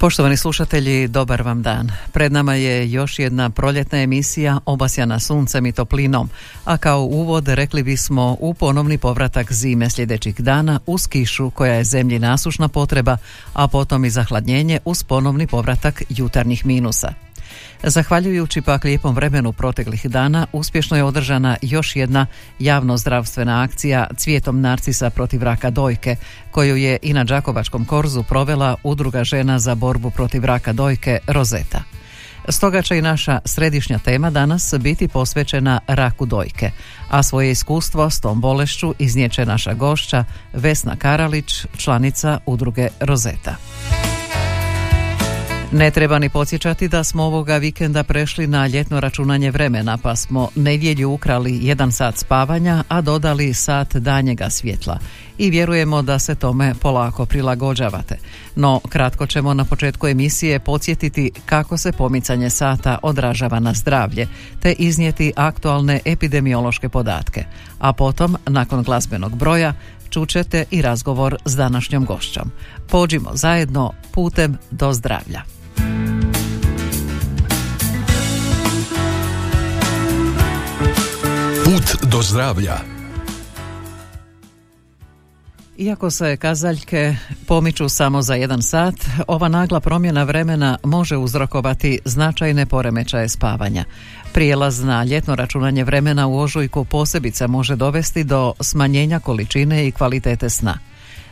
Poštovani slušatelji, dobar vam dan. Pred nama je još jedna proljetna emisija obasjana suncem i toplinom, a kao uvod rekli bismo u ponovni povratak zime sljedećih dana uz kišu koja je zemlji nasušna potreba, a potom i zahladnjenje uz ponovni povratak jutarnjih minusa. Zahvaljujući pak lijepom vremenu proteklih dana uspješno je održana još jedna javno zdravstvena akcija cvijetom narcisa protiv raka dojke, koju je i na Đakovačkom korzu provela udruga žena za borbu protiv raka dojke Rozeta. Stoga će i naša središnja tema danas biti posvećena raku dojke, a svoje iskustvo s tom bolešću iznijeće naša gošća Vesna Karalić, članica udruge Rozeta. Ne treba ni podsjećati da smo ovoga vikenda prešli na ljetno računanje vremena, pa smo nedjelju ukrali jedan sat spavanja, a dodali sat danjega svjetla. I vjerujemo da se tome polako prilagođavate. No, kratko ćemo na početku emisije podsjetiti kako se pomicanje sata odražava na zdravlje, te iznijeti aktualne epidemiološke podatke. A potom, nakon glazbenog broja, čućete i razgovor s današnjom gošćom. Pođimo zajedno putem do zdravlja. Put do zdravlja. Iako se kazaljke pomiču samo za jedan sat, ova nagla promjena vremena može uzrokovati značajne poremećaje spavanja. Prijelaz na ljetno računanje vremena u ožujku posebice može dovesti do smanjenja količine i kvalitete sna.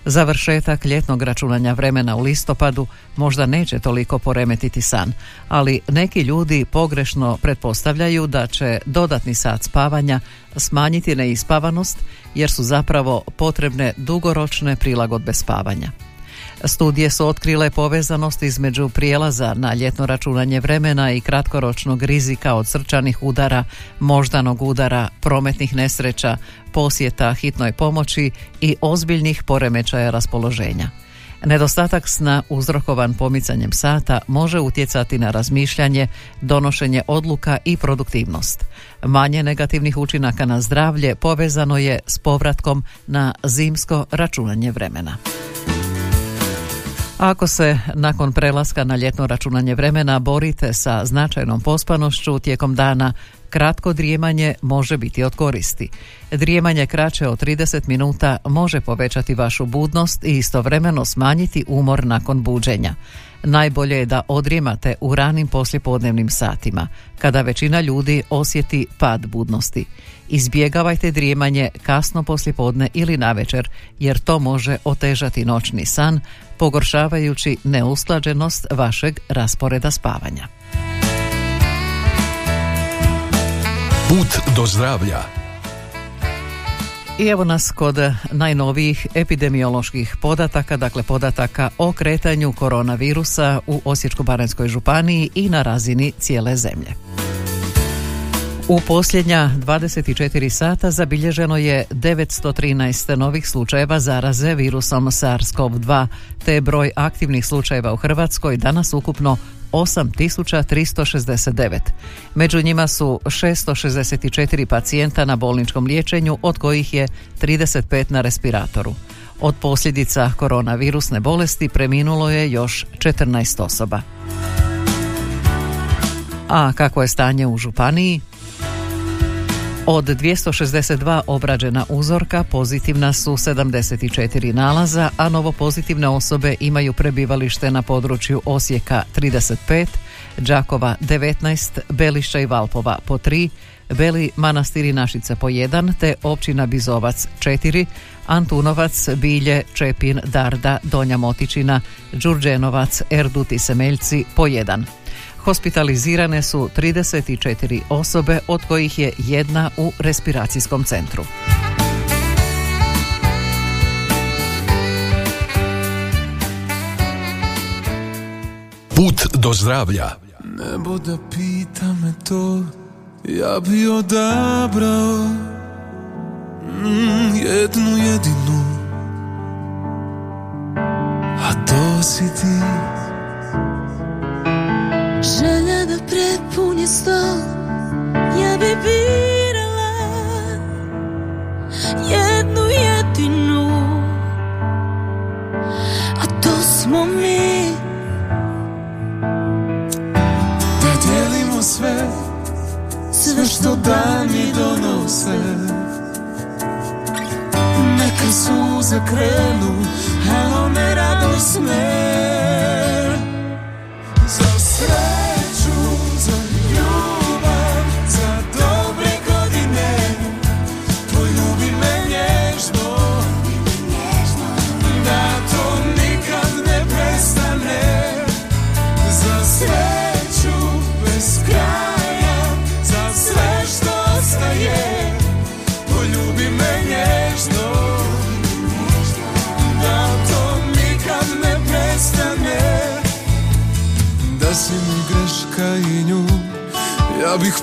Završetak ljetnog računanja vremena u listopadu možda neće toliko poremetiti san, ali neki ljudi pogrešno pretpostavljaju da će dodatni sat spavanja smanjiti neispavanost jer su zapravo potrebne dugoročne prilagodbe spavanja. Studije su otkrile povezanost između prijelaza na ljetno računanje vremena i kratkoročnog rizika od srčanih udara, moždanog udara, prometnih nesreća, posjeta hitnoj pomoći i ozbiljnih poremećaja raspoloženja. Nedostatak sna uzrokovan pomicanjem sata može utjecati na razmišljanje, donošenje odluka i produktivnost. Manje negativnih učinaka na zdravlje povezano je s povratkom na zimsko računanje vremena. Ako se nakon prelaska na ljetno računanje vremena borite sa značajnom pospanošću tijekom dana, kratko drijemanje može biti od koristi. Drijemanje kraće od 30 minuta može povećati vašu budnost i istovremeno smanjiti umor nakon buđenja. Najbolje je da odrijemate u ranim poslijepodnevnim satima, kada većina ljudi osjeti pad budnosti. Izbjegavajte drijemanje kasno poslijepodne ili navečer, jer to može otežati noćni san, pogoršavajući neusklađenost vašeg rasporeda spavanja. Put do zdravlja. I evo nas kod najnovijih epidemioloških podataka, dakle podataka o kretanju koronavirusa u Osječko-baranjskoj županiji i na razini cijele zemlje. U posljednja 24 sata zabilježeno je 913 novih slučajeva zaraze virusom SARS-CoV-2, te broj aktivnih slučajeva u Hrvatskoj danas ukupno 8369. Među njima su 664 pacijenta na bolničkom liječenju, od kojih je 35 na respiratoru. Od posljedica koronavirusne bolesti preminulo je još 14 osoba. A kako je stanje u županiji? Od 262 obrađena uzorka pozitivna su 74 nalaza, a novopozitivne osobe imaju prebivalište na području Osijeka 35, Đakova 19, Belišća i Valpova po 3, Beli Manastiri Našice po 1, te općina Bizovac 4, Antunovac, Bilje, Čepin, Darda, Donja Motičina, Đurđenovac, Erdut i Semeljci po 1. Hospitalizirane su 34 osobe, od kojih je jedna u respiracijskom centru. Put do zdravlja. Nebo da pita me to, ja bi odabrao jednu jedinu A to si ti Želja da prepuni sto Ja bi birala Jednu jedinu. A to smo mi. Da dijelimo sve Sve što dani donose. Neka suze krenu A one radosne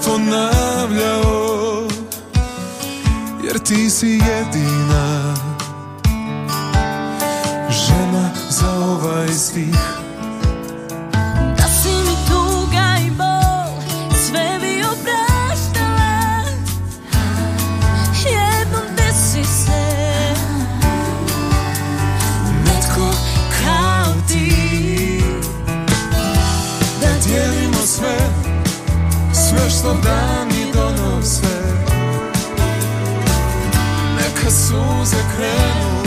ponavljao Jer ti si jedina Žena za ovaj stih što dani donose. Neka suze krenu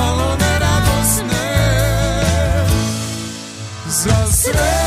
Al one radosne. Za sreću,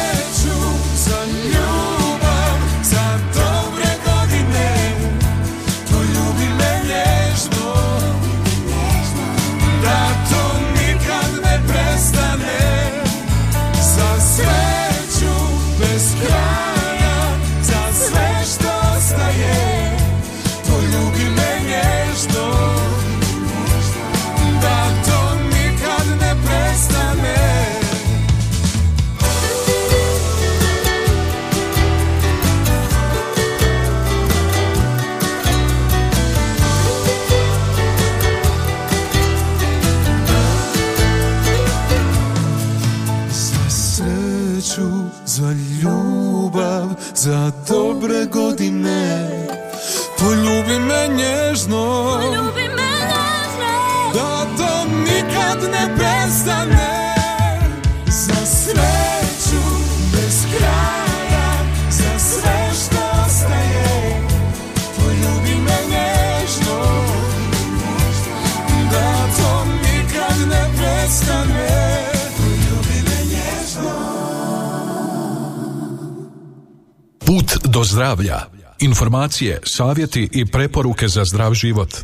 do zdravlja. Informacije, savjeti i preporuke za zdrav život.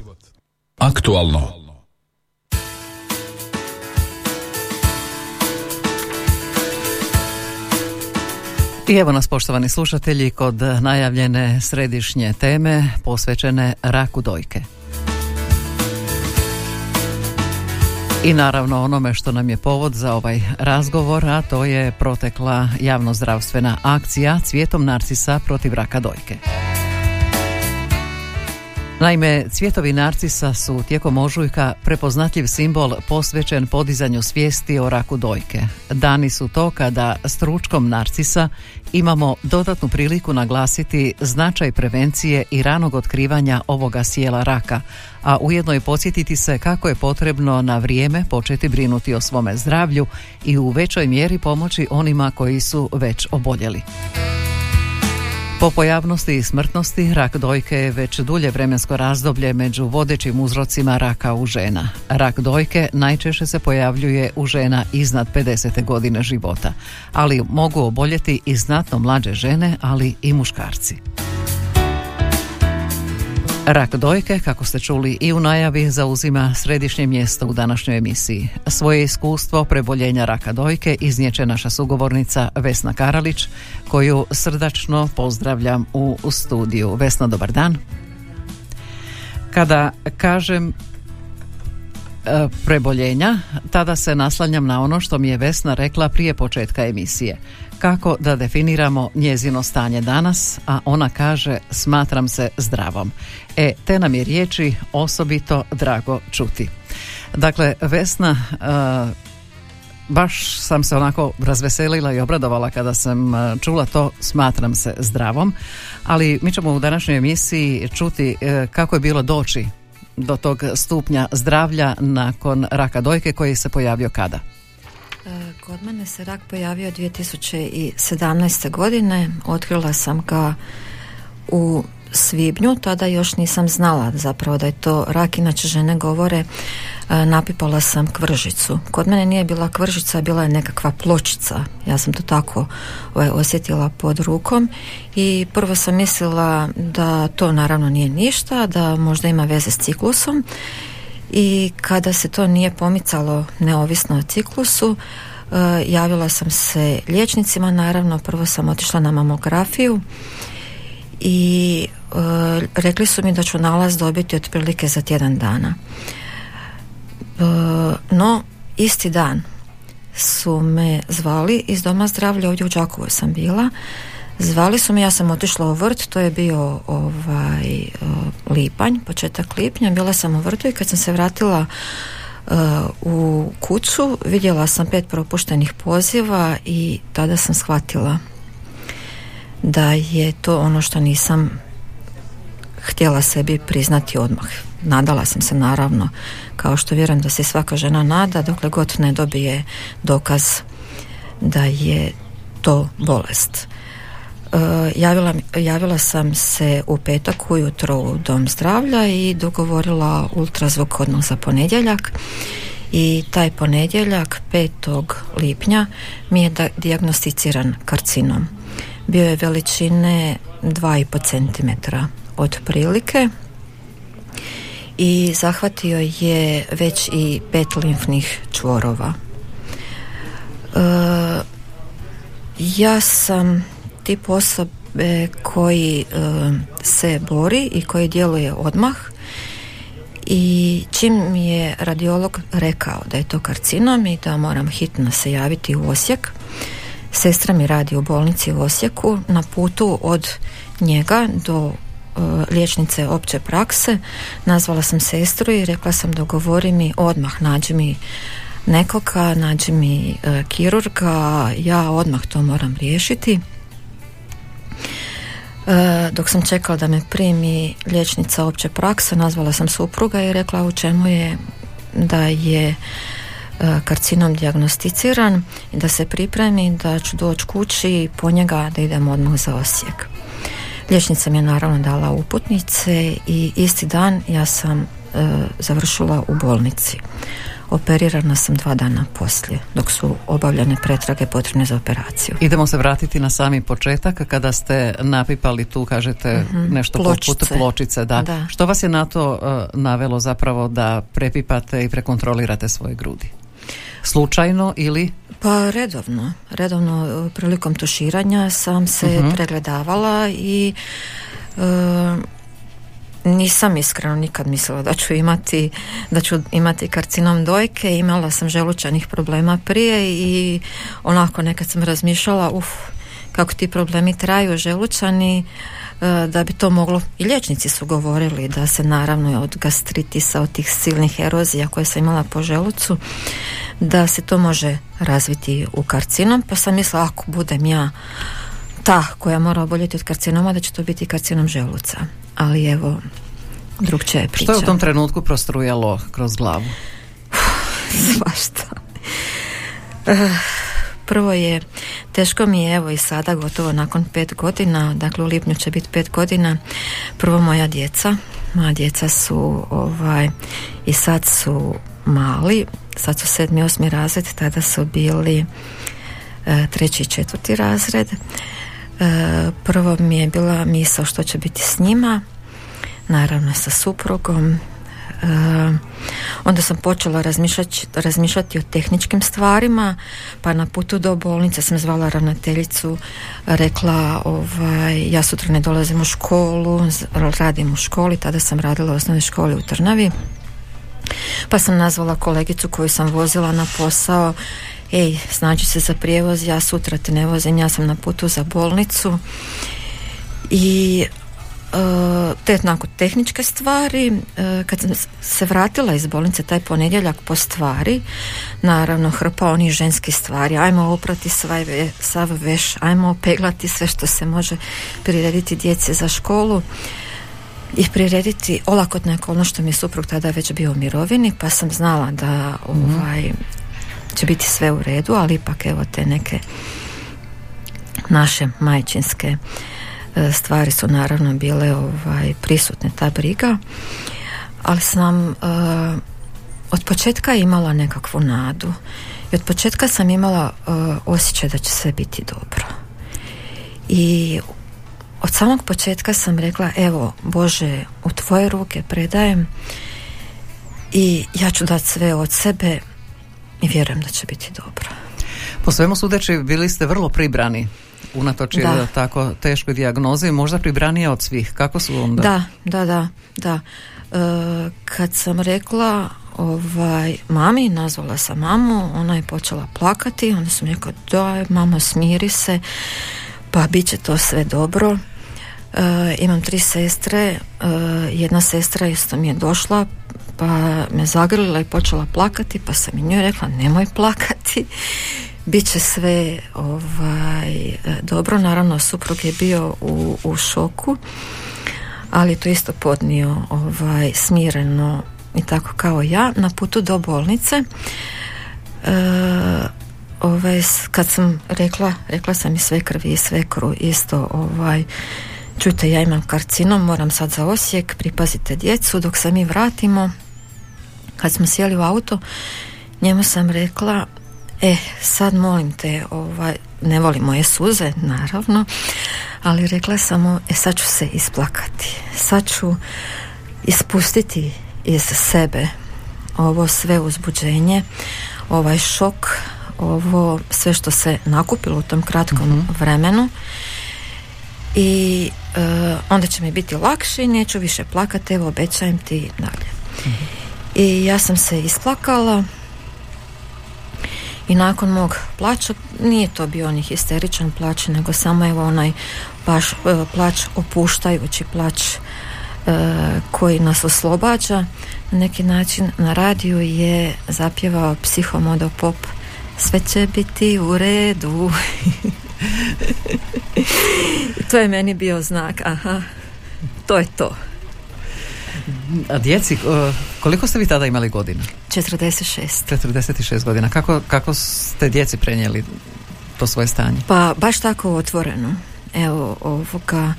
Aktualno. I evo nas poštovani slušatelji kod najavljene središnje teme posvećene raku dojke. I naravno onome što nam je povod za ovaj razgovor, a to je protekla javnozdravstvena akcija Cvijetom narcisa protiv raka dojke. Naime, cvjetovi narcisa su tijekom ožujka prepoznatljiv simbol posvećen podizanju svijesti o raku dojke. Dani su to kada s tručkom narcisa imamo dodatnu priliku naglasiti značaj prevencije i ranog otkrivanja ovoga sjela raka, a ujedno i podsjetiti se kako je potrebno na vrijeme početi brinuti o svome zdravlju i u većoj mjeri pomoći onima koji su već oboljeli. Po pojavnosti i smrtnosti rak dojke je već dulje vremensko razdoblje među vodećim uzrocima raka u žena. Rak dojke najčešće se pojavljuje u žena iznad 50. godine života, ali mogu oboljeti i znatno mlađe žene, ali i muškarci. Rak dojke, kako ste čuli i u najavi, zauzima središnje mjesto u današnjoj emisiji. Svoje iskustvo preboljenja raka dojke iznijeće naša sugovornica Vesna Karalić, koju srdačno pozdravljam u studiju. Vesna, dobar dan. Kada kažem e, preboljenja, tada se naslanjam na ono što mi je Vesna rekla prije početka emisije. Kako da definiramo njezino stanje danas, a ona kaže smatram se zdravom. E, te nam je riječi osobito drago čuti. Dakle, Vesna, e, baš sam se onako razveselila i obradovala kada sam e, čula to, smatram se zdravom, ali mi ćemo u današnjoj emisiji čuti e, kako je bilo doći do tog stupnja zdravlja nakon raka dojke koji se pojavio kada? E, Kod mene se rak pojavio 2017. godine. Otkrila sam ga u svibnju, tada još nisam znala zapravo da je to rak, inače žene govore e, napipala sam kvržicu. Kod mene nije bila kvržica, bila je nekakva pločica. Ja sam to tako ovaj, osjetila pod rukom i prvo sam mislila da to naravno nije ništa, da možda ima veze s ciklusom i kada se to nije pomicalo neovisno o ciklusu, e, javila sam se liječnicima, naravno prvo sam otišla na mamografiju i e, rekli su mi da ću nalaz dobiti otprilike za tjedan dana. E, no, isti dan su me zvali iz doma zdravlja, ovdje u Đakovu sam bila, zvali su me, ja sam otišla u vrt, to je bio ovaj lipanj, početak lipnja, bila sam u vrtu i kad sam se vratila u kuću vidjela sam pet propuštenih poziva i tada sam shvatila da je to ono što nisam htjela sebi priznati odmah. Nadala sam se naravno, kao što vjerujem da se svaka žena nada, dokle god ne dobije dokaz da je to bolest. E, javila, javila sam se u petak ujutro u dom zdravlja i dogovorila ultrazvuk odmah za ponedjeljak i taj ponedjeljak 5. lipnja mi je dijagnosticiran karcinom bio je veličine 2,5 cm otprilike i zahvatio je već i pet limfnih čvorova. E, ja sam tip osobe koji e, se bori i koji djeluje odmah i čim je radiolog rekao da je to karcinom i da moram hitno se javiti u Osijek, Sestra mi radi u bolnici u Osijeku na putu od njega do e, liječnice opće prakse. Nazvala sam sestru i rekla sam dogovori mi odmah, nađi mi nekoga, nađi mi e, kirurga, ja odmah to moram riješiti. E, dok sam čekala da me primi liječnica opće prakse, nazvala sam supruga i rekla u čemu je da je E, karcinom diagnosticiran i da se pripremi da ću doći kući i po njega da idem odmah za Osijek. Liječnica mi je naravno dala uputnice i isti dan ja sam e, završila u bolnici. Operirana sam dva dana poslije, dok su obavljene pretrage potrebne za operaciju. Idemo se vratiti na sami početak, kada ste napipali tu, kažete, Mhm. nešto Pločice. poput pločice. Da. Da. Što vas je na to e, navelo zapravo da prepipate i prekontrolirate svoje grudi? Slučajno ili Pa redovno, redovno e, prilikom tuširanja sam se pregledavala i e, nisam iskreno nikad mislila da ću imati da ću imati karcinom dojke, imala sam želučanih problema prije i onako nekad sam razmišljala uf, kako ti problemi traju želučani. E, da bi to moglo i liječnici su govorili da se naravno od gastritisa od tih silnih erozija koje sam imala po želucu da se to može razviti u karcinom. Pa sam mislila ako budem ja ta koja mora oboljeti od karcinoma da će to biti karcinom želuca ali evo drugčija je priča što je u tom trenutku prostrujalo kroz glavu? svašta Eh, Prvo je, teško mi je evo i sada gotovo nakon pet godina, dakle u lipnju će biti pet godina, prvo moja djeca, moja djeca su ovaj, i sad su mali, sad su sedmi, osmi razred, tada su bili e, treći i četvrti razred. E, prvo mi je bila misao što će biti s njima, naravno sa suprugom, E, onda sam počela razmišljati, razmišljati o tehničkim stvarima pa na putu do bolnice sam zvala ravnateljicu rekla ovaj, ja sutra ne dolazim u školu radim u školi tada sam radila u osnovnoj školi u Trnavi Pa sam nazvala kolegicu koju sam vozila na posao, ej, znači se za prijevoz, ja sutra te ne vozim, ja sam na putu za bolnicu. I te onako tehničke stvari. E, kad sam se vratila iz bolnice taj ponedjeljak po stvari naravno hrpa onih ženskih stvari. Ajmo oprati svaj ve- sav veš ajmo opeglati sve što se može prirediti djeci za školu i prirediti olakotne ono što mi je suprug tada već bio u mirovini pa sam znala da ovaj, će biti sve u redu ali ipak evo te neke naše majčinske e, stvari su naravno bile ovaj, prisutne ta briga. Ali sam e, od početka imala nekakvu nadu i od početka sam imala e, osjećaj da će sve biti dobro. I od samog početka sam rekla evo Bože u tvoje ruke predajem i ja ću dati sve od sebe i vjerujem da će biti dobro Po svemu sudeći bili ste vrlo pribrani unatoč Da. tako teškoj dijagnozi, možda pribranije od svih. Kako su onda? Da, da, da, da. E, kad sam rekla ovaj, mami, nazvala sam mamu, ona je počela plakati, onda sam rekla, daj, mamo, smiri se, pa bit će to sve dobro. E, imam tri sestre, e, jedna sestra isto mi je došla, pa me zagrlila i počela plakati, pa sam i njoj rekla, nemoj plakati, bit će sve ovaj, dobro, naravno suprug je bio u, u šoku, ali to isto podnio ovaj, smireno i tako kao ja na putu do bolnice. E, ovaj, kad sam rekla rekla sam i sve krvi i sve kru isto ovaj čujte ja imam karcinom moram sad za Osijek pripazite djecu dok se mi vratimo kad smo sjeli u auto njemu sam rekla e sad molim te ovaj, ne volim moje suze naravno ali rekla sam mu e sad ću se isplakati. Sad ću ispustiti iz sebe ovo sve uzbuđenje ovaj šok ovo sve što se nakupilo u tom kratkom vremenu i e, onda će mi biti lakše i neću više plakati evo obećajem ti dalje i ja sam se isplakala. I nakon mog plaća nije to bio oni histeričan plać nego samo evo onaj baš e, plać opuštajući plać e, koji nas oslobađa. Na neki način na radiju je zapjevao psihomodo pop. Sve će biti u redu. To je meni bio znak aha. To je to A djeci, koliko ste vi tada imali godina? 46 46 godina. Kako, kako ste djeci prenijeli to svoje stanje? Pa baš tako otvoreno. Evo ovoga,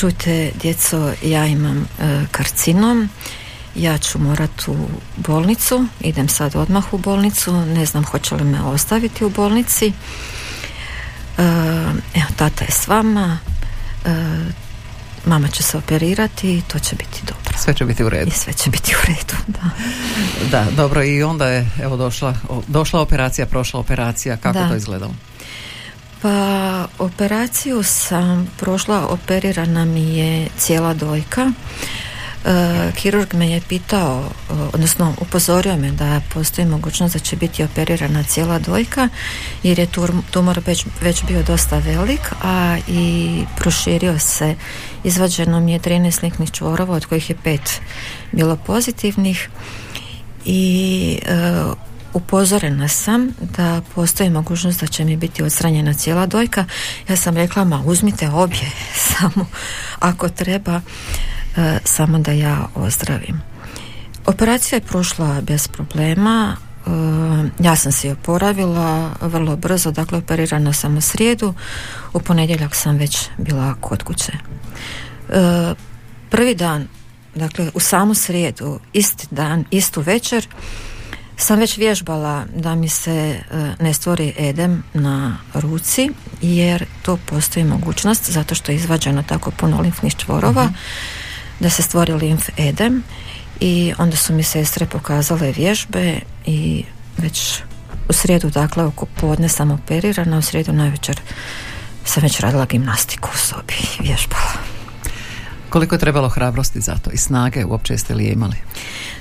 čujte djeco, ja imam e, karcinom, ja ću morat u bolnicu, idem sad odmah u bolnicu, ne znam hoće li me ostaviti u bolnici. E, evo, tata je s vama, e, mama će se operirati i to će biti dobro. Sve će biti u I redu. sve će biti u redu, da. Da, dobro i onda je evo došla, došla operacija, prošla operacija, kako Da. to izgledalo? Pa operaciju sam prošla, operirana mi je cijela dojka. E, kirurg me je pitao, e, odnosno upozorio me da postoji mogućnost da će biti operirana cijela dojka jer je tumor već, već bio dosta velik, a i proširio se. Izvađeno mi je 13 sliknih čvorova od kojih je pet bilo pozitivnih i e, upozorena sam da postoji mogućnost da će mi biti odstranjena cijela dojka. Ja sam rekla, ma uzmite obje, samo ako treba, samo da ja ozdravim. Operacija je prošla bez problema, e, ja sam se oporavila vrlo brzo, dakle operirana sam u srijedu, u ponedjeljak sam već bila kod kuće. E, prvi dan, dakle u samu srijedu, isti dan, istu večer, sam već vježbala da mi se e, ne stvori edem na ruci jer to postoji mogućnost zato što je izvađeno tako puno limfnih čvorova da se stvori limf edem i onda su mi sestre pokazale vježbe i već u srijedu dakle oko podne sam operirana u srijedu navečer sam već radila gimnastiku u sobi i vježbala Koliko je trebalo hrabrosti za to i snage uopće jeste li je imali?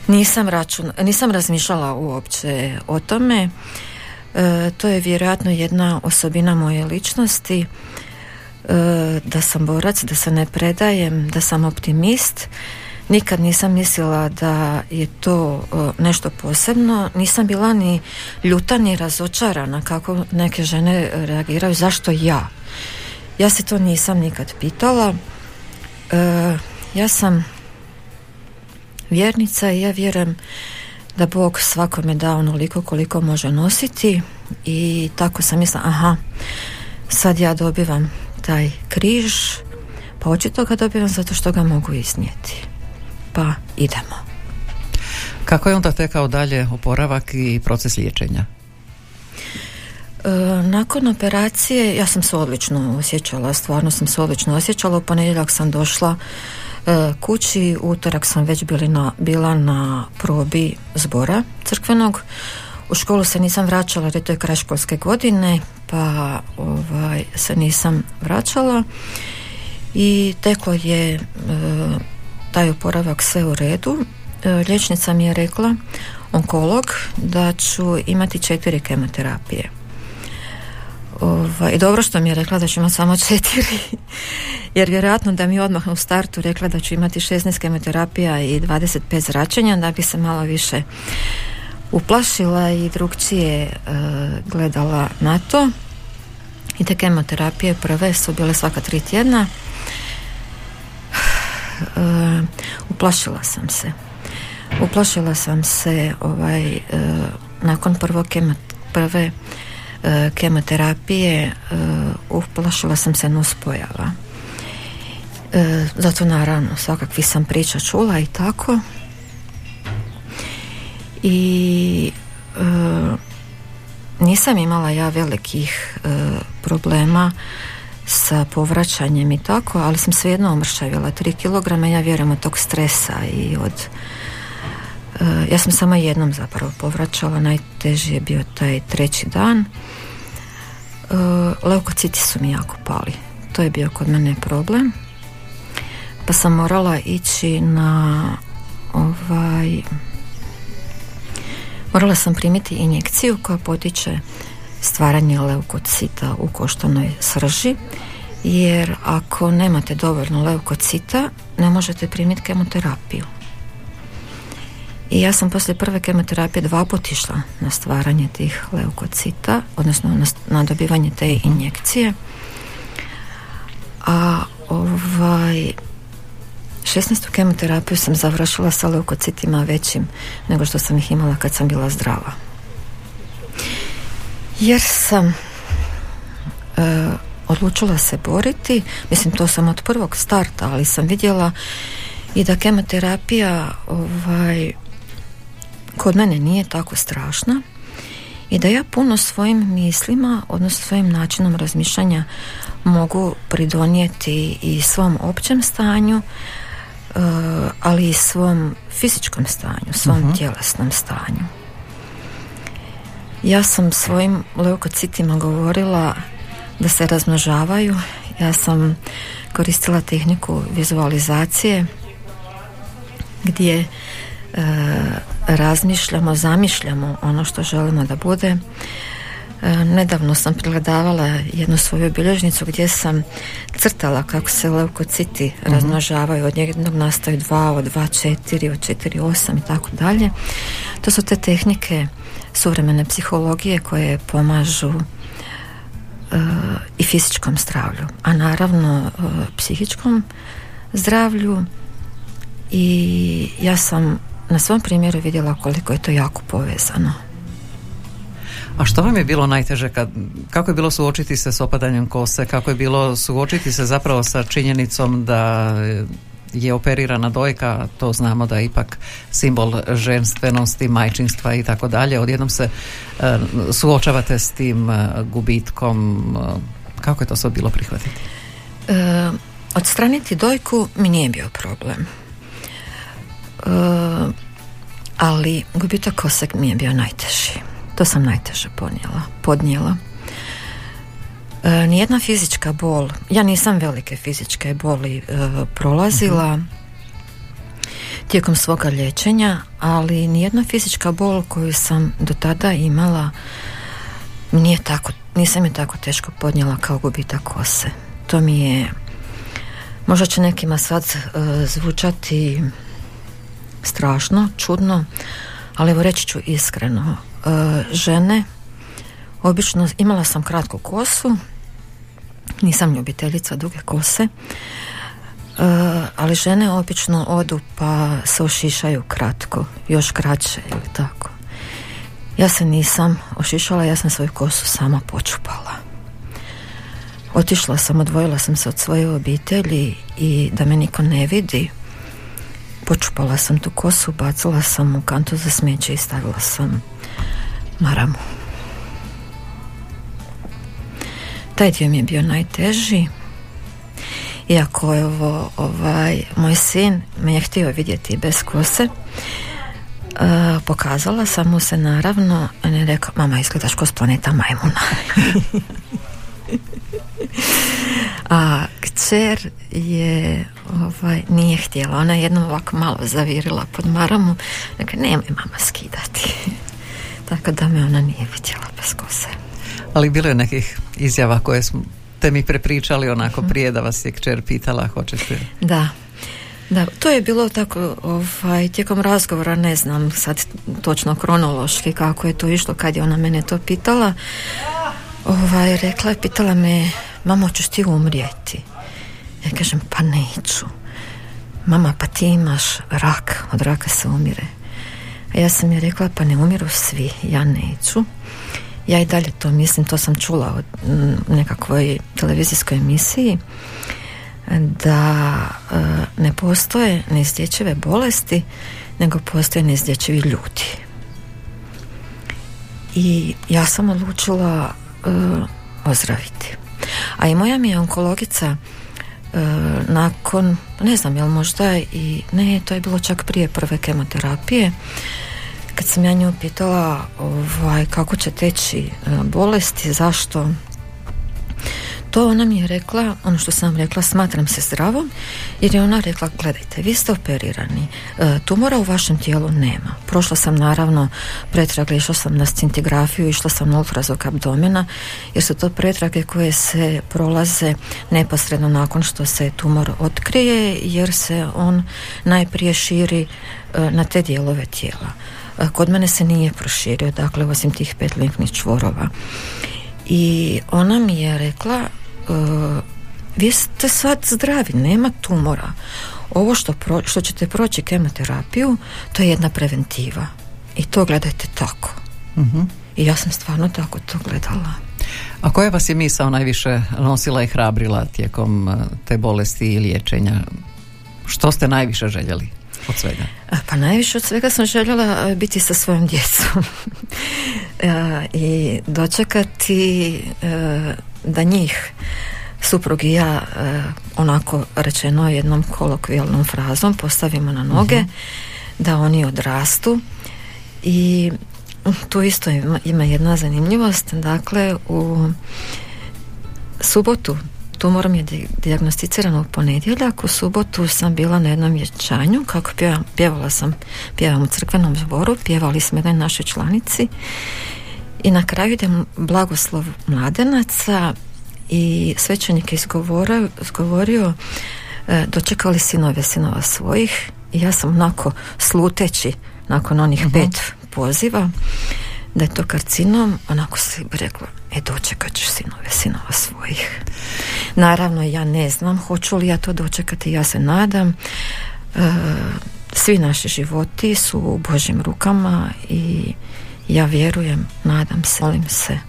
Nisam, račun, nisam razmišljala uopće o tome. E, to je vjerojatno jedna osobina moje ličnosti. E, da sam borac, da se ne predajem, da sam optimist. Nikad nisam mislila da je to e, nešto posebno. Nisam bila ni ljuta ni razočarana kako neke žene reagiraju. Zašto ja? Ja se to nisam nikad pitala. E, ja sam vjernica i ja vjerujem da Bog svakome da onoliko koliko može nositi i tako sam mislila, aha, sad ja dobivam taj križ, pa očito ga dobivam zato što ga mogu iznijeti. Pa idemo. Kako je onda tekao dalje oporavak i proces liječenja? E, nakon operacije ja sam se odlično osjećala, stvarno sam se odlično osjećala. U ponedjeljak sam došla e, kući, utorak sam već bili na, bila na probi zbora crkvenog. U školu se nisam vraćala jer je to je kraj školske godine, pa ovaj, se nisam vraćala i teklo je e, taj oporavak sve u redu. E, liječnica mi je rekla, onkolog, da ću imati četiri kemoterapije. Ovaj, dobro što mi je rekla da ću imati samo četiri, jer vjerojatno da mi odmah u startu rekla da ću imati 16 kemoterapija i 25 zračenja, da bi se malo više uplašila i drugčije e, gledala na to. I te kemoterapije prve su bile svaka tri tjedna. E, uplašila sam se. Uplašila sam se ovaj, e, nakon prvo kemo, prve e, kemoterapije uplašila sam se nuspojava. Zato naravno svakakvi sam priča čula i tako i nisam imala ja velikih problema sa povraćanjem i tako, ali sam svejedno omršavila 3 kg, ja vjerujem od tog stresa i od uh, ja sam samo jednom zapravo povraćala, najteži je bio taj treći dan. Uh, leukociti su mi jako pali. To je bio kod mene problem. Pa sam morala ići na ovaj morala sam primiti injekciju koja potiče stvaranje leukocita u koštanoj srži jer ako nemate dovoljno leukocita ne možete primiti kemoterapiju. I ja sam poslije prve kemoterapije dva put išla na stvaranje tih leukocita, odnosno na, dobivanje te injekcije. A ovaj 16. kemoterapiju sam završila sa leukocitima većim nego što sam ih imala kad sam bila zdrava jer sam e, odlučila se boriti mislim to sam od prvog starta ali sam vidjela i da kemoterapija ovaj, kod mene nije tako strašna i da ja puno svojim mislima odnosno svojim načinom razmišljanja mogu pridonijeti i svom općem stanju ali i svom fizičkom stanju svom uh tjelesnom stanju ja sam svojim leukocitima govorila da se razmnožavaju. Ja sam koristila tehniku vizualizacije gdje e, razmišljamo, zamišljamo ono što želimo da bude. E, nedavno sam pregledavala jednu svoju bilježnicu gdje sam crtala kako se leukociti uh razmnožavaju. Od jednog nastaju dva, od dva četiri, od četiri osam i tako dalje. To su te tehnike suvremene psihologije koje pomažu e, i fizičkom zdravlju, a naravno e, psihičkom zdravlju i ja sam na svom primjeru vidjela koliko je to jako povezano. A što vam je bilo najteže? Kad, kako je bilo suočiti se s opadanjem kose? Kako je bilo suočiti se zapravo sa činjenicom da je operirana dojka, to znamo da je ipak simbol ženstvenosti, majčinstva i tako dalje. Odjednom se e, suočavate s tim e, gubitkom. E, kako je to sve bilo prihvatiti? E, odstraniti dojku mi nije bio problem. ali gubitak kosek mi je bio najteži. To sam najteže ponijela, podnijela. E, nijedna fizička bol, ja nisam velike fizičke boli e, prolazila tijekom svoga liječenja, ali nijedna fizička bol koju sam do tada imala nije tako, nisam je tako teško podnijela kao gubitak kose. To mi je, možda će nekima sad e, zvučati strašno, čudno, ali evo reći ću iskreno. E, žene, obično imala sam kratku kosu, nisam ljubiteljica duge kose, e, ali žene obično odu pa se ošišaju kratko, još kraće ili tako. Ja se nisam ošišala, ja sam svoju kosu sama počupala. Otišla sam, odvojila sam se od svoje obitelji i da me niko ne vidi, počupala sam tu kosu, bacila sam u kantu za smeće i stavila sam maramu. Taj dio mi je bio najteži. Iako je ovo, ovaj, moj sin me je htio vidjeti bez kose, E, pokazala sam mu se naravno on je rekao, mama izgledaš ko s planeta majmuna a kćer je ovaj, nije htjela ona je jednom ovako malo zavirila pod maramu rekao, nemoj mama skidati tako da me ona nije vidjela bez kose Ali bilo je nekih izjava koje smo te mi prepričali onako prije da vas je kćer pitala hoćete Da, da, to je bilo tako ovaj, tijekom razgovora, ne znam sad točno kronološki kako je to išlo kad je ona mene to pitala. Ovaj, rekla je, pitala me, mama, hoćeš ti umrijeti? Ja kažem, pa neću. Mama, pa ti imaš rak, od raka se umire. A ja sam je rekla, pa ne umiru svi, ja neću. Ja i dalje to mislim, to sam čula u mm, nekakvoj televizijskoj emisiji da e, ne postoje neizlječive bolesti nego postoje neizlječivi ljudi i ja sam odlučila e, ozdraviti a i moja mi je onkologica e, nakon ne znam jel možda i ne to je bilo čak prije prve kemoterapije kad sam ja nju pitala ovaj, kako će teći e, bolesti zašto to ona mi je rekla, ono što sam rekla, smatram se zdravom, jer je ona rekla, gledajte, vi ste operirani, e, tumora u vašem tijelu nema. Prošla sam naravno pretrage, išla sam na scintigrafiju, išla sam na ultrazvuk abdomena, jer su to pretrage koje se prolaze neposredno nakon što se tumor otkrije, jer se on najprije širi e, na te dijelove tijela. E, kod mene se nije proširio, dakle, osim tih pet limfnih čvorova. I ona mi je rekla uh, vi ste sad zdravi, nema tumora. Ovo što, pro, što ćete proći kemoterapiju, to je jedna preventiva. I to gledajte tako. Mhm. I ja sam stvarno tako to gledala. A koja vas je misao najviše nosila i hrabrila tijekom uh, te bolesti i liječenja? Što ste najviše željeli od svega? Pa najviše od svega sam željela uh, biti sa svojom djecom. I dočekati da njih suprug i ja onako rečeno jednom kolokvijalnom frazom postavimo na noge da oni odrastu. I tu isto ima, ima jedna zanimljivost. Dakle u subotu tumor mi je dijagnosticiran u ponedjeljak u subotu sam bila na jednom vječanju kako pjevam, pjevala sam pjevam u crkvenom zboru pjevali smo jednoj našoj članici. I na kraju ide blagoslov mladenaca i svećenik je izgovorio, izgovorio e, dočekali sinove sinova svojih. I ja sam onako sluteći nakon onih pet poziva da je to karcinom, onako se bi rekla, e dočekat ćeš sinove sinova svojih. Naravno, ja ne znam hoću li ja to dočekati, ja se nadam. E, svi naši životi su u Božim rukama i ja vjerujem, nadam se, molim se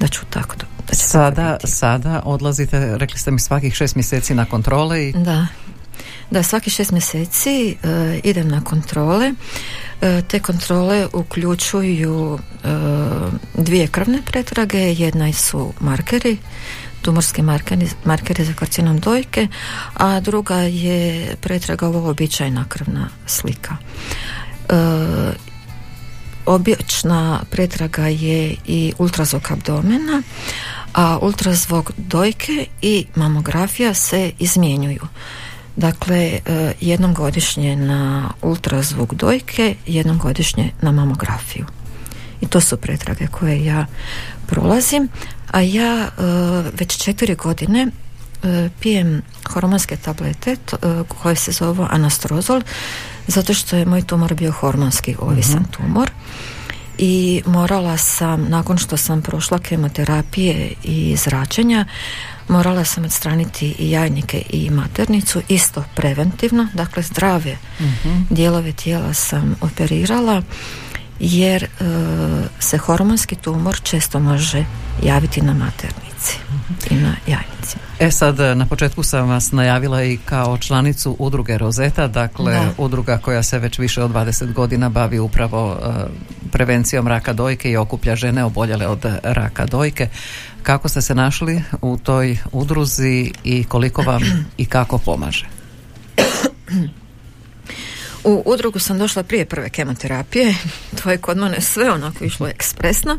da ću tako da će Sada, sada odlazite, rekli ste mi svakih šest mjeseci na kontrole i Da. Da, svaki šest mjeseci e, idem na kontrole. E, te kontrole uključuju e, dvije krvne pretrage, jedna su markeri, tumorski markeri, markeri za karcinom dojke, a druga je pretraga uobičajena krvna slika. E, obična pretraga je i ultrazvuk abdomena, a ultrazvuk dojke i mamografija se izmjenjuju. Dakle, e, jednom godišnje na ultrazvuk dojke, jednom godišnje na mamografiju. I to su pretrage koje ja prolazim, a ja e, već četiri godine e, pijem hormonske tablete koje se zovu anastrozol zato što je moj tumor bio hormonski ovisan tumor. I morala sam nakon što sam prošla kemoterapije i zračenja morala sam odstraniti i jajnike i maternicu isto preventivno dakle zdrave dijelove tijela sam operirala jer e, se hormonski tumor često može javiti na maternici i na jajnicima. E sad, na početku sam vas najavila i kao članicu udruge Rozeta, dakle Da. udruga koja se već više od 20 godina bavi upravo e, prevencijom raka dojke i okuplja žene oboljele od raka dojke. Kako ste se našli u toj udruzi i koliko vam i kako pomaže? U udrugu sam došla prije prve kemoterapije, to je kod mene sve onako išlo ekspresno.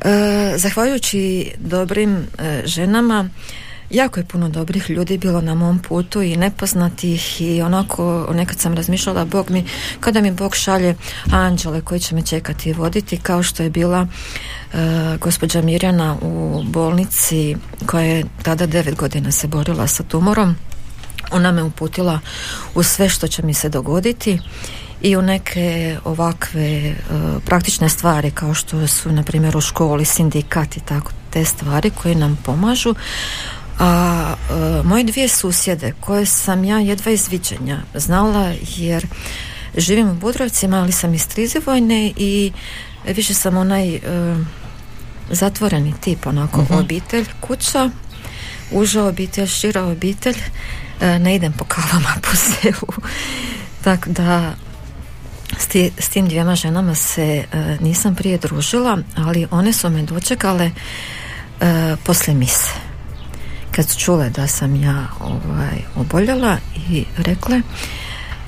E, zahvaljujući dobrim e, ženama, jako je puno dobrih ljudi bilo na mom putu i nepoznatih i onako nekad sam razmišljala Bog mi, kada mi Bog šalje anđele koji će me čekati i voditi kao što je bila e, gospođa Mirjana u bolnici koja je tada devet godina se borila sa tumorom. Ona me uputila u sve što će mi se dogoditi i u neke ovakve e, praktične stvari kao što su na primjer u školi sindikat i tako te stvari koje nam pomažu a e, moje dvije susjede koje sam ja jedva iz viđenja znala jer živim u Budrovcima ali sam iz Trizivojne i više sam onaj e, zatvoreni tip onako obitelj kuća uža obitelj, šira obitelj e, ne idem po kavama po selu. Tako da s, ti- s tim dvijema ženama se e, nisam prije družila ali one su me dočekale e, poslije mise kad su čule da sam ja ovaj, oboljela i rekle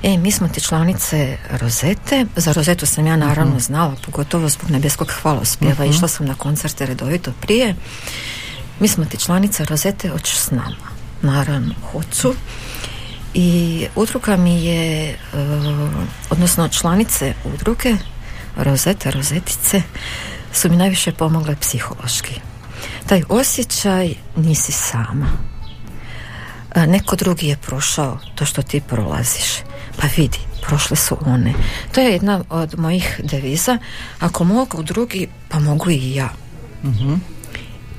E, mi smo ti članice Rozete. Za Rozetu sam ja naravno znala, pogotovo zbog nebeskog hvalospjeva. Išla sam na koncerte redovito prije. Mi smo ti članice Rozete, hoćeš s nama. Naravno, hoću. I udruga mi je, e, odnosno članice udruge Rozete, Rozetice, su mi najviše pomogle psihološki. Taj osjećaj nisi sama. E, Neko drugi je prošao to što ti prolaziš. Pa vidi, prošle su one. To je jedna od mojih deviza. Ako mogu drugi, pa mogu i ja.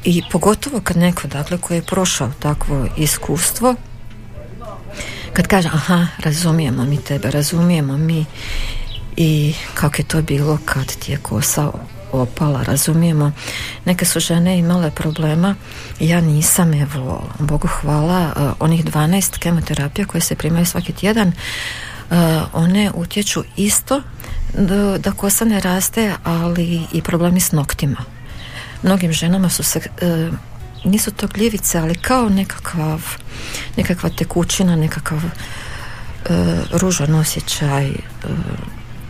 I pogotovo kad neko, dakle, koji je prošao takvo iskustvo, kad kaže, aha, razumijemo mi tebe, razumijemo mi i kako je to bilo kad ti je kosa opala, razumijemo. Neke su žene imale problema, ja nisam, evo, Bogu hvala, eh, onih 12 kemoterapija koje se primaju svaki tjedan, eh, one utječu isto da, da kosa ne raste, ali i problemi s noktima. Mnogim ženama su se e, nisu to gljivice, ali kao nekakav nekakva tekućina, nekakav e, ružan osjećaj. e,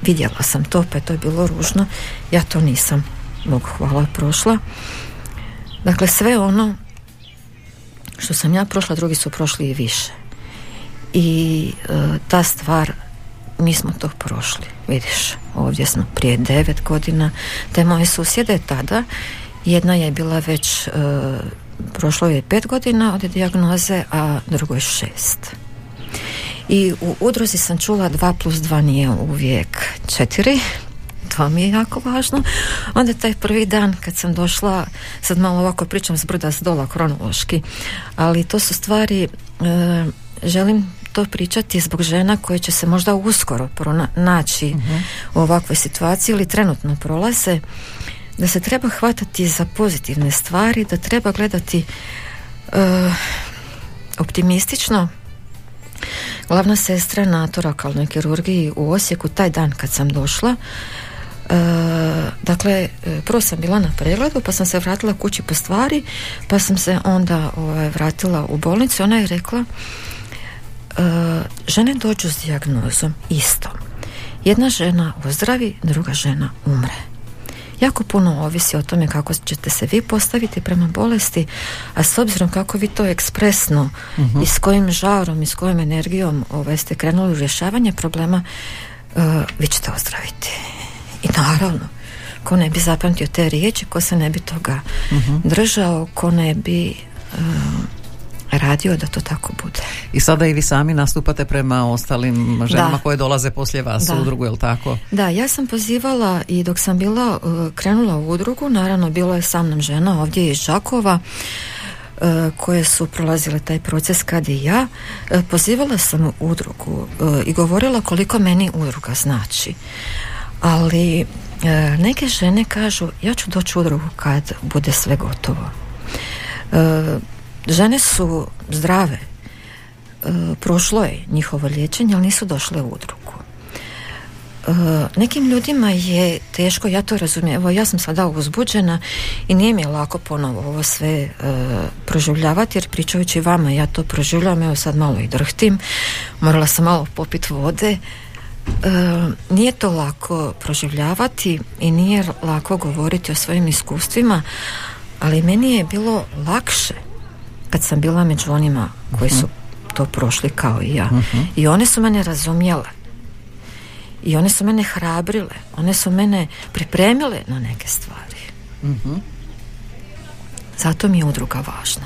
vidjela sam to, pa je to bilo ružno. Ja to nisam, Bogu hvala, prošla. Dakle, sve ono što sam ja prošla, drugi su prošli i više. I e, ta stvar mi smo to prošli, vidiš, ovdje smo prije devet godina, te moje susjede tada, jedna je bila već, e, prošlo je pet godina od dijagnoze, a drugoj šest. I u udruzi sam čula 2 plus 2 nije uvijek četiri, to mi je jako važno. Onda taj prvi dan kad sam došla, sad malo ovako pričam s brda s dola kronološki, ali to su stvari, e, želim to pričati zbog žena koje će se možda uskoro prona- naći u ovakvoj situaciji ili trenutno prolaze, da se treba hvatati za pozitivne stvari, da treba gledati e, optimistično, Glavna sestra na torakalnoj kirurgiji u Osijeku taj dan kad sam došla e, dakle e, prvo sam bila na pregledu pa sam se vratila kući po stvari pa sam se onda ovaj, vratila u bolnicu ona je rekla e, žene dođu s dijagnozom isto jedna žena ozdravi druga žena umre jako puno ovisi o tome kako ćete se vi postaviti prema bolesti, a s obzirom kako vi to ekspresno i s kojim žarom i s kojom energijom ovaj, ste krenuli u rješavanje problema, uh, vi ćete ozdraviti. I naravno, ko ne bi zapamtio te riječi, ko se ne bi toga držao, ko ne bi uh, radio da to tako bude. I sada i vi sami nastupate prema ostalim ženama Da. koje dolaze poslije vas Da. u udrugu, jel tako? Da, ja sam pozivala i dok sam bila uh, krenula u udrugu, naravno bilo je sa mnom žena ovdje iz Žakova uh, koje su prolazile taj proces kad i ja. Uh, Pozivala sam u udrugu i govorila koliko meni udruga znači. Ali neke žene kažu ja ću doći u udrugu kad bude sve gotovo. Žene su zdrave, uh, prošlo je njihovo liječenje, ali nisu došle u udrugu. Uh, nekim ljudima je teško, ja to razumijem, evo ja sam sada uzbuđena i nije mi lako ponovo ovo sve uh, proživljavati jer pričajući vama ja to proživljavam, evo sad malo i drhtim, morala sam malo popit vode. Uh, nije to lako proživljavati i nije lako govoriti o svojim iskustvima, ali meni je bilo lakše kad sam bila među onima koji su to prošli kao i ja. I one su mene razumjele. I one su mene hrabrile, one su mene pripremile na neke stvari. Zato mi je udruga važna.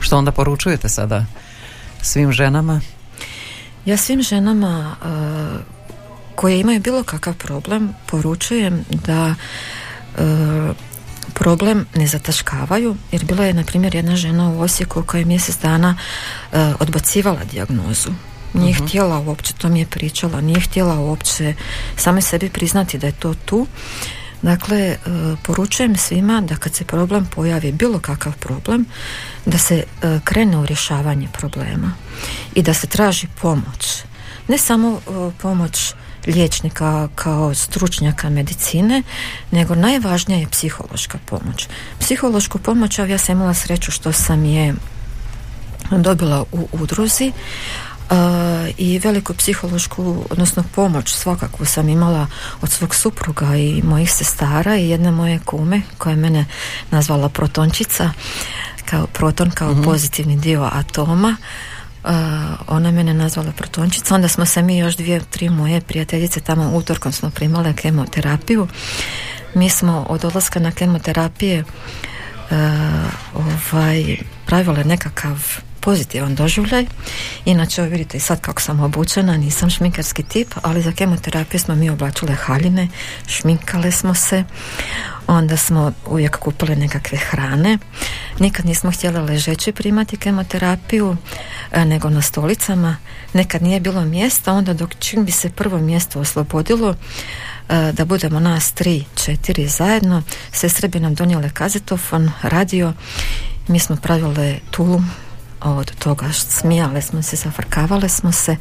Što onda poručujete sada svim ženama? Ja svim ženama uh, koje imaju bilo kakav problem poručujem da uh, problem ne zataškavaju jer bila je na primjer jedna žena u Osijeku koja je mjesec dana uh, odbacivala dijagnozu nije htjela uopće, to mi je pričala, nije htjela uopće same sebi priznati da je to tu. Dakle, e, poručujem svima da kad se problem pojavi, bilo kakav problem, da se e, krene u rješavanje problema i da se traži pomoć. Ne samo e, pomoć liječnika kao stručnjaka medicine, nego najvažnija je psihološka pomoć. Psihološku pomoć, ja sam imala sreću što sam je dobila u udruzi uh, i veliku psihološku, odnosno pomoć svakako sam imala od svog supruga i mojih sestara i jedne moje kume koja je mene nazvala protončica kao proton kao pozitivni dio atoma Uh, ona mene nazvala protončica. Onda smo se mi još dvije, tri moje prijateljice tamo utorkom smo primale kemoterapiju. Mi smo od odlaska na kemoterapije ovaj, pravile nekakav pozitivan doživljaj. Inače, vidite i sad kako sam obučena, nisam šminkarski tip, ali za kemoterapiju smo mi oblačile haljine, šminkale smo se, onda smo uvijek kupile nekakve hrane. Nikad nismo htjele ležeći primati kemoterapiju, e, nego na stolicama. Nekad nije bilo mjesta, onda dok čim bi se prvo mjesto oslobodilo, e, da budemo nas tri, četiri zajedno, sestre bi nam donijele kazetofon, radio, mi smo pravile tulum od toga, smijale smo se, zafrkavale smo se.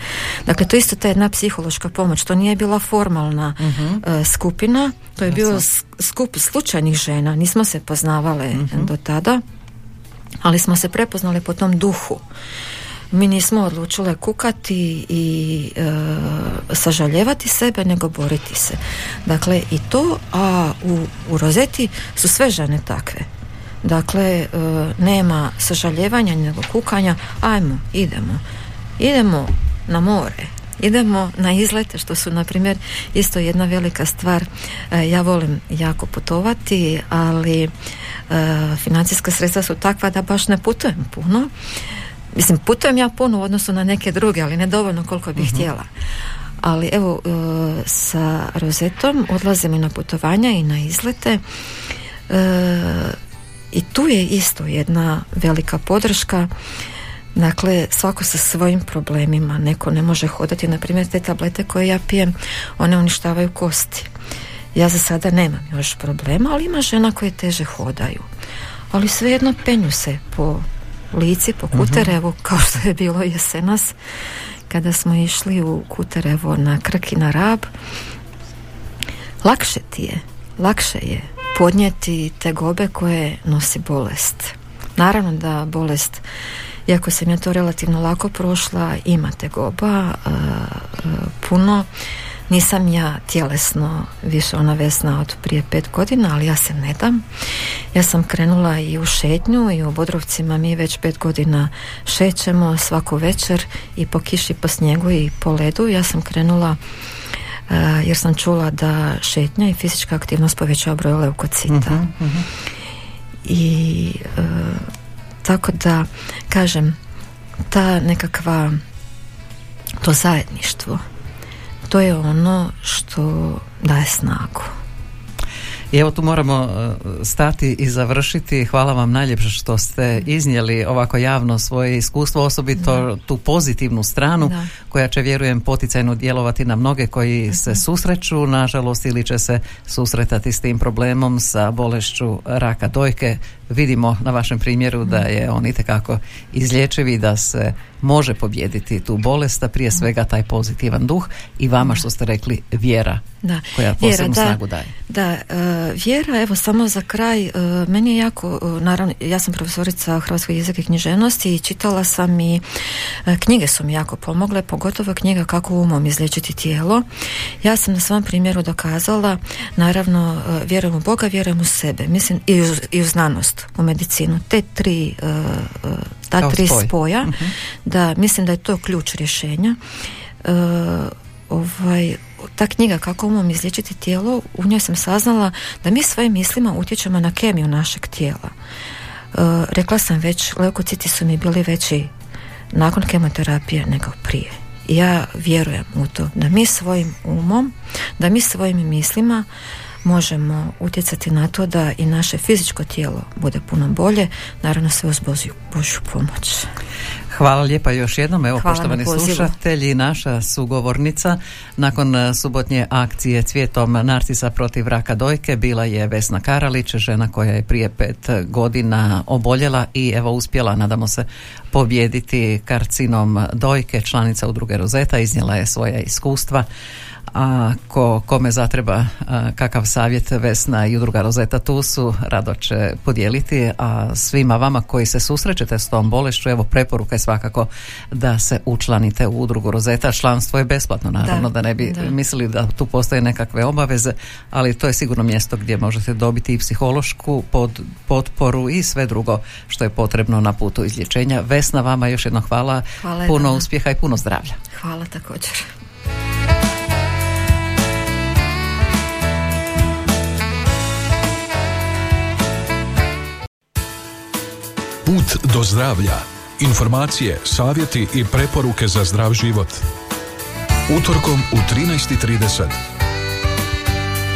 Dakle, to isto ta jedna psihološka pomoć. To nije bila formalna e, skupina, to je bio skup slučajnih žena. Nismo se poznavale do tada, ali smo se prepoznali po tom duhu. Mi nismo odlučile kukati i e, sažaljevati sebe, nego boriti se. Dakle, i to, a u, u rozeti su sve žene takve. Dakle, e, nema sažaljevanja nego kukanja, ajmo, idemo. Idemo na more, idemo na izlete, što su, na primjer, isto jedna velika stvar. E, ja volim jako putovati, ali e, financijska sredstva su takva da baš ne putujem puno. Mislim, putujem ja puno u odnosu na neke druge, ali ne dovoljno koliko bih htjela. Ali evo, e, sa rozetom odlazimo i na putovanja i na izlete. E, I tu je isto jedna velika podrška. Dakle, svako sa svojim problemima. Neko ne može hodati, na primjer, te tablete koje ja pijem, one uništavaju kosti. Ja za sada nemam još problema, ali ima žena koje teže hodaju. Ali svejedno penju se po lici, po Kuterevu, kao što je bilo jesenas, kada smo išli u Kuterevo na Krk i na Rab. Lakše ti je, lakše je podnijeti te gobe koje nosi bolest. Naravno da bolest, iako sam ja to relativno lako prošla, ima te goba e, e, puno. Nisam ja tjelesno više ona vesna od prije pet godina, ali ja se ne dam. Ja sam krenula i u šetnju i u Bodrovcima mi već pet godina šećemo svaku večer i po kiši, po snijegu i po ledu. Ja sam krenula e, jer sam čula da šetnja i fizička aktivnost povećava broj leukocita. I e, tako da, kažem, ta nekakva to zajedništvo to je ono što daje snagu I evo tu moramo e, stati i završiti. Hvala vam najljepše što ste iznijeli ovako javno svoje iskustvo, osobito tu pozitivnu stranu Da. koja će vjerujem poticajno djelovati na mnoge koji se susreću, nažalost ili će se susretati s tim problemom sa bolešću raka dojke. Vidimo na vašem primjeru da je on itekako izlječiv i da se može pobijediti tu bolest, a prije svega taj pozitivan duh i vama što ste rekli vjera Da. koja Vjera, posebnu da. snagu daje. Da, e, vjera, evo samo za kraj, e, meni je jako, e, naravno, ja sam profesorica hrvatskog jezika i književnosti i čitala sam i e, knjige su mi jako pomogle, pogotovo knjiga kako umom izliječiti tijelo. Ja sam na svom primjeru dokazala, naravno, vjerujem u Boga, vjerujem u sebe, mislim i u, i u znanost, u medicinu. Te tri, ta Kao tri spoj. spoja, da, mislim da je to ključ rješenja. Ovaj, ta knjiga Kako umom izliječiti tijelo, u njoj sam saznala da mi svojim mislima utječemo na kemiju našeg tijela. E, rekla sam već, leukociti su mi bili veći nakon kemoterapije nego prije. Ja vjerujem u to da mi svojim umom, da mi svojim mislima možemo utjecati na to da i naše fizičko tijelo bude puno bolje, naravno sve uz Božju pomoć. Hvala lijepa još jednom. Evo, Hvala poštovani slušatelji, naša sugovornica nakon e, subotnje akcije Cvijetom narcisa protiv raka dojke bila je Vesna Karalić, žena koja je prije pet godina oboljela i evo uspjela, nadamo se, pobijediti karcinom dojke, članica udruge Rozeta, iznijela je svoja iskustva. A ko, kome zatreba a, kakav savjet Vesna i udruga Rozeta tu su, rado će podijeliti, a svima vama koji se susrećete s tom bolešću, evo preporuka je svakako da se učlanite u udrugu Rozeta. Članstvo je besplatno, naravno, da, Da, ne bi da. mislili da tu postoje nekakve obaveze, ali to je sigurno mjesto gdje možete dobiti i psihološku pod, potporu i sve drugo što je potrebno na putu izlječenja. Vesna, vama još jedno hvala, Hvala puno vama. uspjeha i puno zdravlja. Hvala također. Put do zdravlja. Informacije, savjeti i preporuke za zdrav život. Utorkom u 13.30.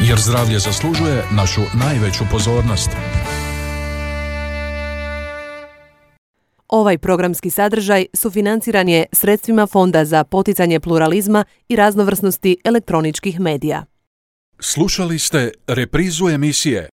Jer zdravlje zaslužuje našu najveću pozornost. Ovaj programski sadržaj sufinanciran je sredstvima Fonda za poticanje pluralizma i raznovrsnosti elektroničkih medija. Slušali ste reprizu emisije